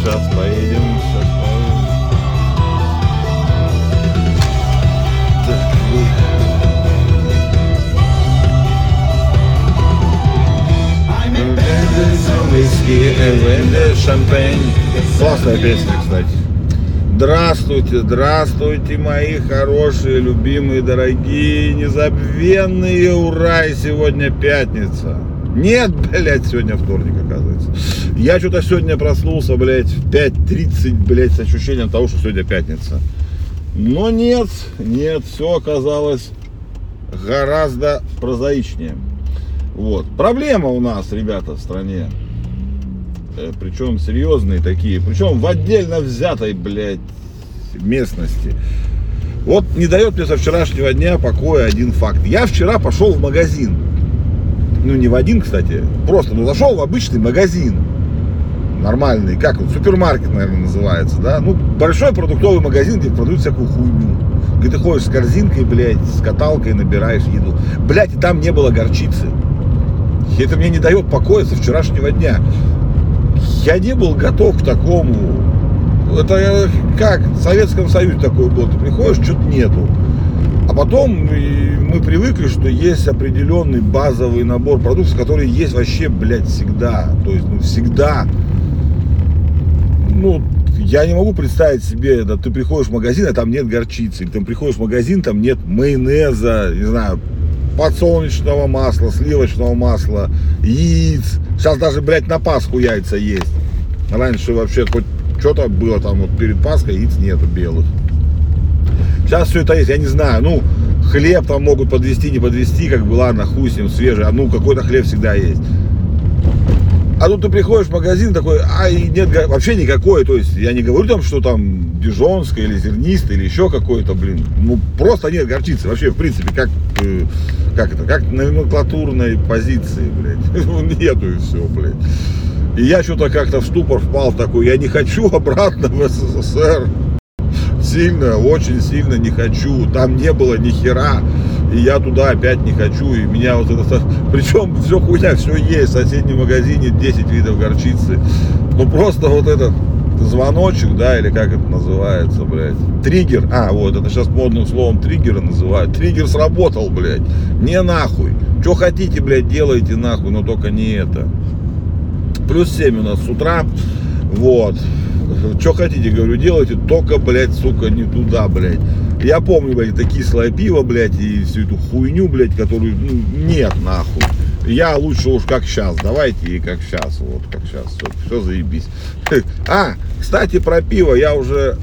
сейчас поедем, сейчас поедем. Так, Виски, шампань. Классная песня, кстати. Здравствуйте, здравствуйте, мои хорошие, любимые, дорогие, незабвенные, ура, сегодня пятница. Нет, блядь, сегодня вторник, оказывается. Я что-то сегодня проснулся, блядь, в 5.30, блядь, с ощущением того, что сегодня пятница. Но нет, нет, все оказалось гораздо прозаичнее. Вот. Проблема у нас, ребята, в стране. Э, Причем серьезные такие. Причем в отдельно взятой, блядь, местности. Вот не дает мне со вчерашнего дня покоя один факт. Я вчера пошел в магазин. Ну, не в один, кстати. Просто, ну, зашел в обычный магазин. Нормальный, как он, супермаркет, наверное, называется, да? Ну, большой продуктовый магазин, где продают всякую хуйню. Где ты ходишь с корзинкой, блядь, с каталкой, набираешь еду. Блядь, и там не было горчицы. Это мне не дает покоя со вчерашнего дня. Я не был готов к такому. Это как в Советском Союзе такое было. Ты приходишь, что-то нету. А потом мы привыкли, что есть определенный базовый набор продуктов, которые есть вообще, блядь, всегда. То есть, ну, всегда. Ну, я не могу представить себе, да, ты приходишь в магазин, а там нет горчицы. Или ты приходишь в магазин, там нет майонеза, не знаю, подсолнечного масла, сливочного масла, яиц. Сейчас даже, блядь, на Пасху яйца есть. Раньше вообще хоть что-то было там вот перед Пасхой, яиц нету белых. Сейчас все это есть, я не знаю, ну, хлеб там могут подвести, не подвести, как бы, ладно, хуй с ним, свежий, а ну, какой-то хлеб всегда есть. А тут ты приходишь в магазин такой, а и нет вообще никакой, то есть я не говорю там, что там дижонское или зернистое или еще какое-то, блин, ну просто нет горчицы, вообще в принципе как, э, как это, как на номенклатурной позиции, блядь, Ну, нету и все, блядь. И я что-то как-то в ступор впал такой, я не хочу обратно в СССР, сильно, очень сильно не хочу, там не было ни хера, и я туда опять не хочу, и меня вот это, причем все хуйня, все есть, в соседнем магазине 10 видов горчицы, ну просто вот этот звоночек, да, или как это называется, блядь, триггер, а, вот, это сейчас модным словом триггеры называют, триггер сработал, блядь, не нахуй, что хотите, блядь, делайте нахуй, но только не это, плюс 7 у нас с утра, вот, что хотите, говорю, делайте, только, блядь, сука, не туда, блядь. Я помню, блядь, это кислое пиво, блядь, и всю эту хуйню, блядь, которую, ну, нет, нахуй. Я лучше уж как сейчас, давайте и как сейчас, вот, как сейчас, все, все заебись. А, кстати, про пиво я уже,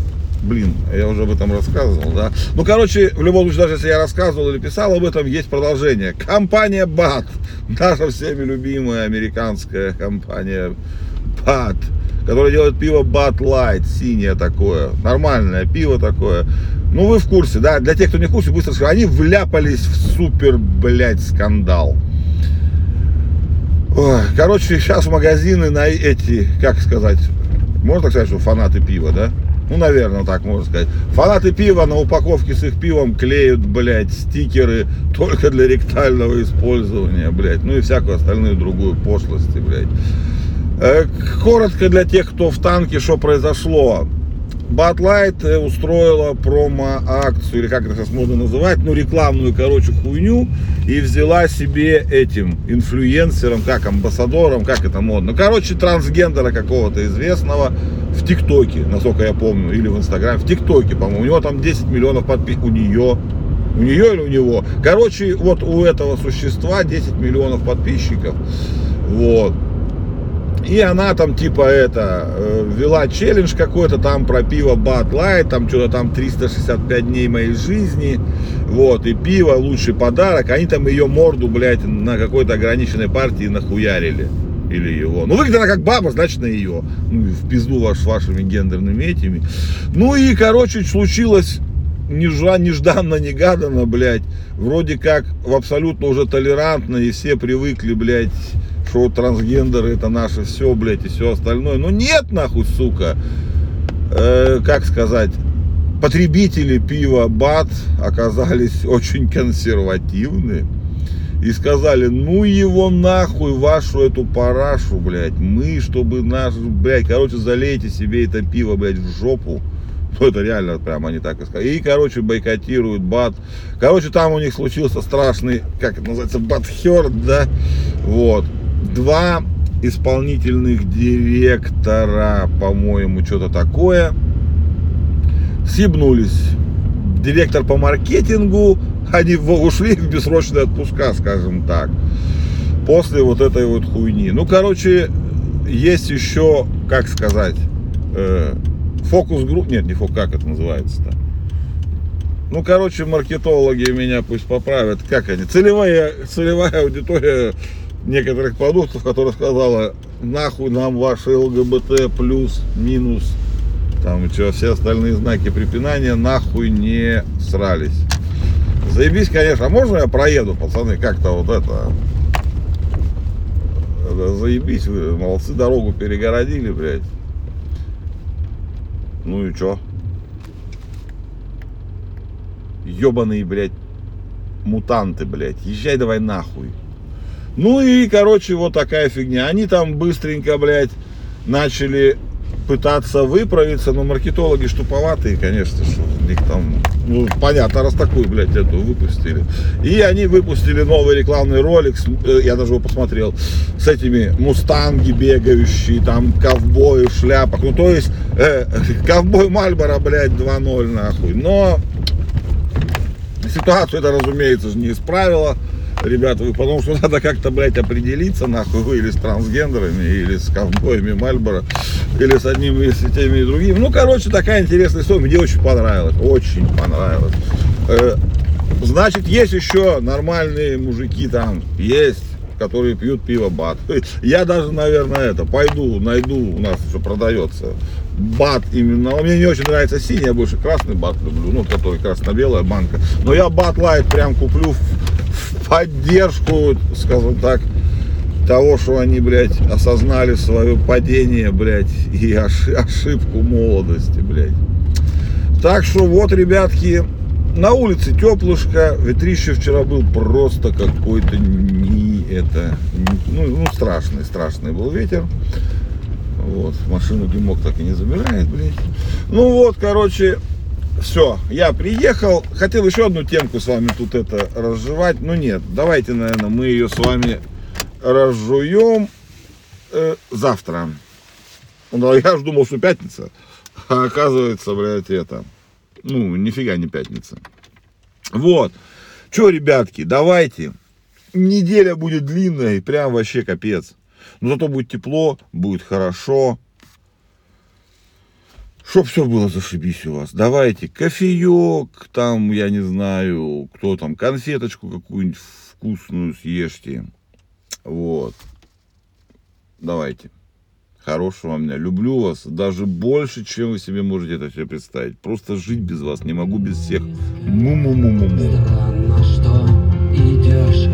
блин, я уже об этом рассказывал, да. Ну, короче, в любом случае, даже если я рассказывал или писал об этом, есть продолжение. Компания БАТ, наша всеми любимая американская компания БАТ, которая делает пиво Bud Light, синее такое, нормальное пиво такое. Ну, вы в курсе, да? Для тех, кто не в курсе, быстро скажу. Они вляпались в супер, блядь, скандал. Ой, короче, сейчас магазины на эти, как сказать, можно так сказать, что фанаты пива, да? Ну, наверное, так можно сказать. Фанаты пива на упаковке с их пивом клеют, блядь, стикеры только для ректального использования, блядь. Ну и всякую остальную другую пошлости, блядь. Э, коротко для тех, кто в танке, что произошло. Light э, устроила промо-акцию, или как это сейчас можно называть, ну рекламную, короче, хуйню, и взяла себе этим инфлюенсером, как амбассадором, как это модно. Короче, трансгендера какого-то известного в ТикТоке, насколько я помню, или в Инстаграме, в ТикТоке, по-моему. У него там 10 миллионов подписчиков, у нее, у нее или у него. Короче, вот у этого существа 10 миллионов подписчиков. Вот. И она там типа это вела челлендж какой-то там про пиво Bud Light, там что-то там 365 дней моей жизни, вот, и пиво лучший подарок, они там ее морду, блядь, на какой-то ограниченной партии нахуярили. Или его. Ну, выглядит она как баба, значит, на ее. Ну, в пизду ваш, вашими гендерными этими. Ну и, короче, случилось нежданно-негаданно, блядь. Вроде как в абсолютно уже толерантно, и все привыкли, блядь, что трансгендеры это наше все, блядь, и все остальное. Но нет, нахуй, сука. Э, как сказать, потребители пива БАТ оказались очень консервативны. и сказали, ну его нахуй, вашу эту парашу, блядь, мы, чтобы наш, блядь, короче, залейте себе это пиво, блядь, в жопу. Ну, это реально прям они так и сказали. И, короче, бойкотируют БАТ. Короче, там у них случился страшный, как это называется, батхер, да, вот. Два исполнительных директора, по-моему, что-то такое, съебнулись. Директор по маркетингу, они ушли в бессрочные отпуска, скажем так, после вот этой вот хуйни. Ну, короче, есть еще, как сказать, э, фокус-групп, нет, не фокус, как это называется-то? Ну, короче, маркетологи меня пусть поправят, как они, целевая, целевая аудитория некоторых продуктов, которая сказала, нахуй нам ваши ЛГБТ плюс, минус, там, что, все остальные знаки препинания нахуй не срались. Заебись, конечно. А можно я проеду, пацаны, как-то вот это... Заебись вы, молодцы, дорогу перегородили, блядь. Ну и чё? Ёбаные, блядь, мутанты, блядь. Езжай давай нахуй. Ну и, короче, вот такая фигня. Они там быстренько, блядь, начали пытаться выправиться, но маркетологи штуповатые, конечно, что у них там, ну, понятно, раз такую, блядь, эту выпустили. И они выпустили новый рекламный ролик, э, я даже его посмотрел, с этими мустанги бегающие, там, ковбои в шляпах, ну, то есть, э, ковбой Мальборо, блядь, 2-0, нахуй. Но ситуацию это, разумеется, не исправило ребята, вы потому что надо как-то, блядь, определиться, нахуй, вы или с трансгендерами, или с ковбоями Мальборо, или с одним, и теми, и другими. Ну, короче, такая интересная история, мне очень понравилось, очень понравилось. Э, значит, есть еще нормальные мужики там, есть которые пьют пиво бат. Я даже, наверное, это пойду, найду, у нас еще продается бат именно. Мне не очень нравится синий, я больше красный бат люблю, ну, который красно-белая банка. Но я бат лайт прям куплю поддержку, скажем так, того, что они, блядь, осознали свое падение, блядь, и ошибку молодости, блядь. Так что вот, ребятки, на улице теплышко, ветрище вчера был просто какой-то не это, ну, ну страшный, страшный был ветер. Вот, машину дымок так и не забирает, блядь. Ну вот, короче, все, я приехал. Хотел еще одну темку с вами тут это разжевать. Но нет, давайте, наверное, мы ее с вами разжуем э, завтра. Ну, я же думал, что пятница. А оказывается, блядь, это... Ну, нифига не пятница. Вот. Че, ребятки, давайте. Неделя будет длинная и прям вообще капец. Но зато будет тепло, будет хорошо. Чтоб все было зашибись у вас. Давайте кофеек, там, я не знаю, кто там, конфеточку какую-нибудь вкусную съешьте. Вот. Давайте. Хорошего меня. Люблю вас даже больше, чем вы себе можете это себе представить. Просто жить без вас не могу без всех. Му-му-му-му-му. Странно, что идешь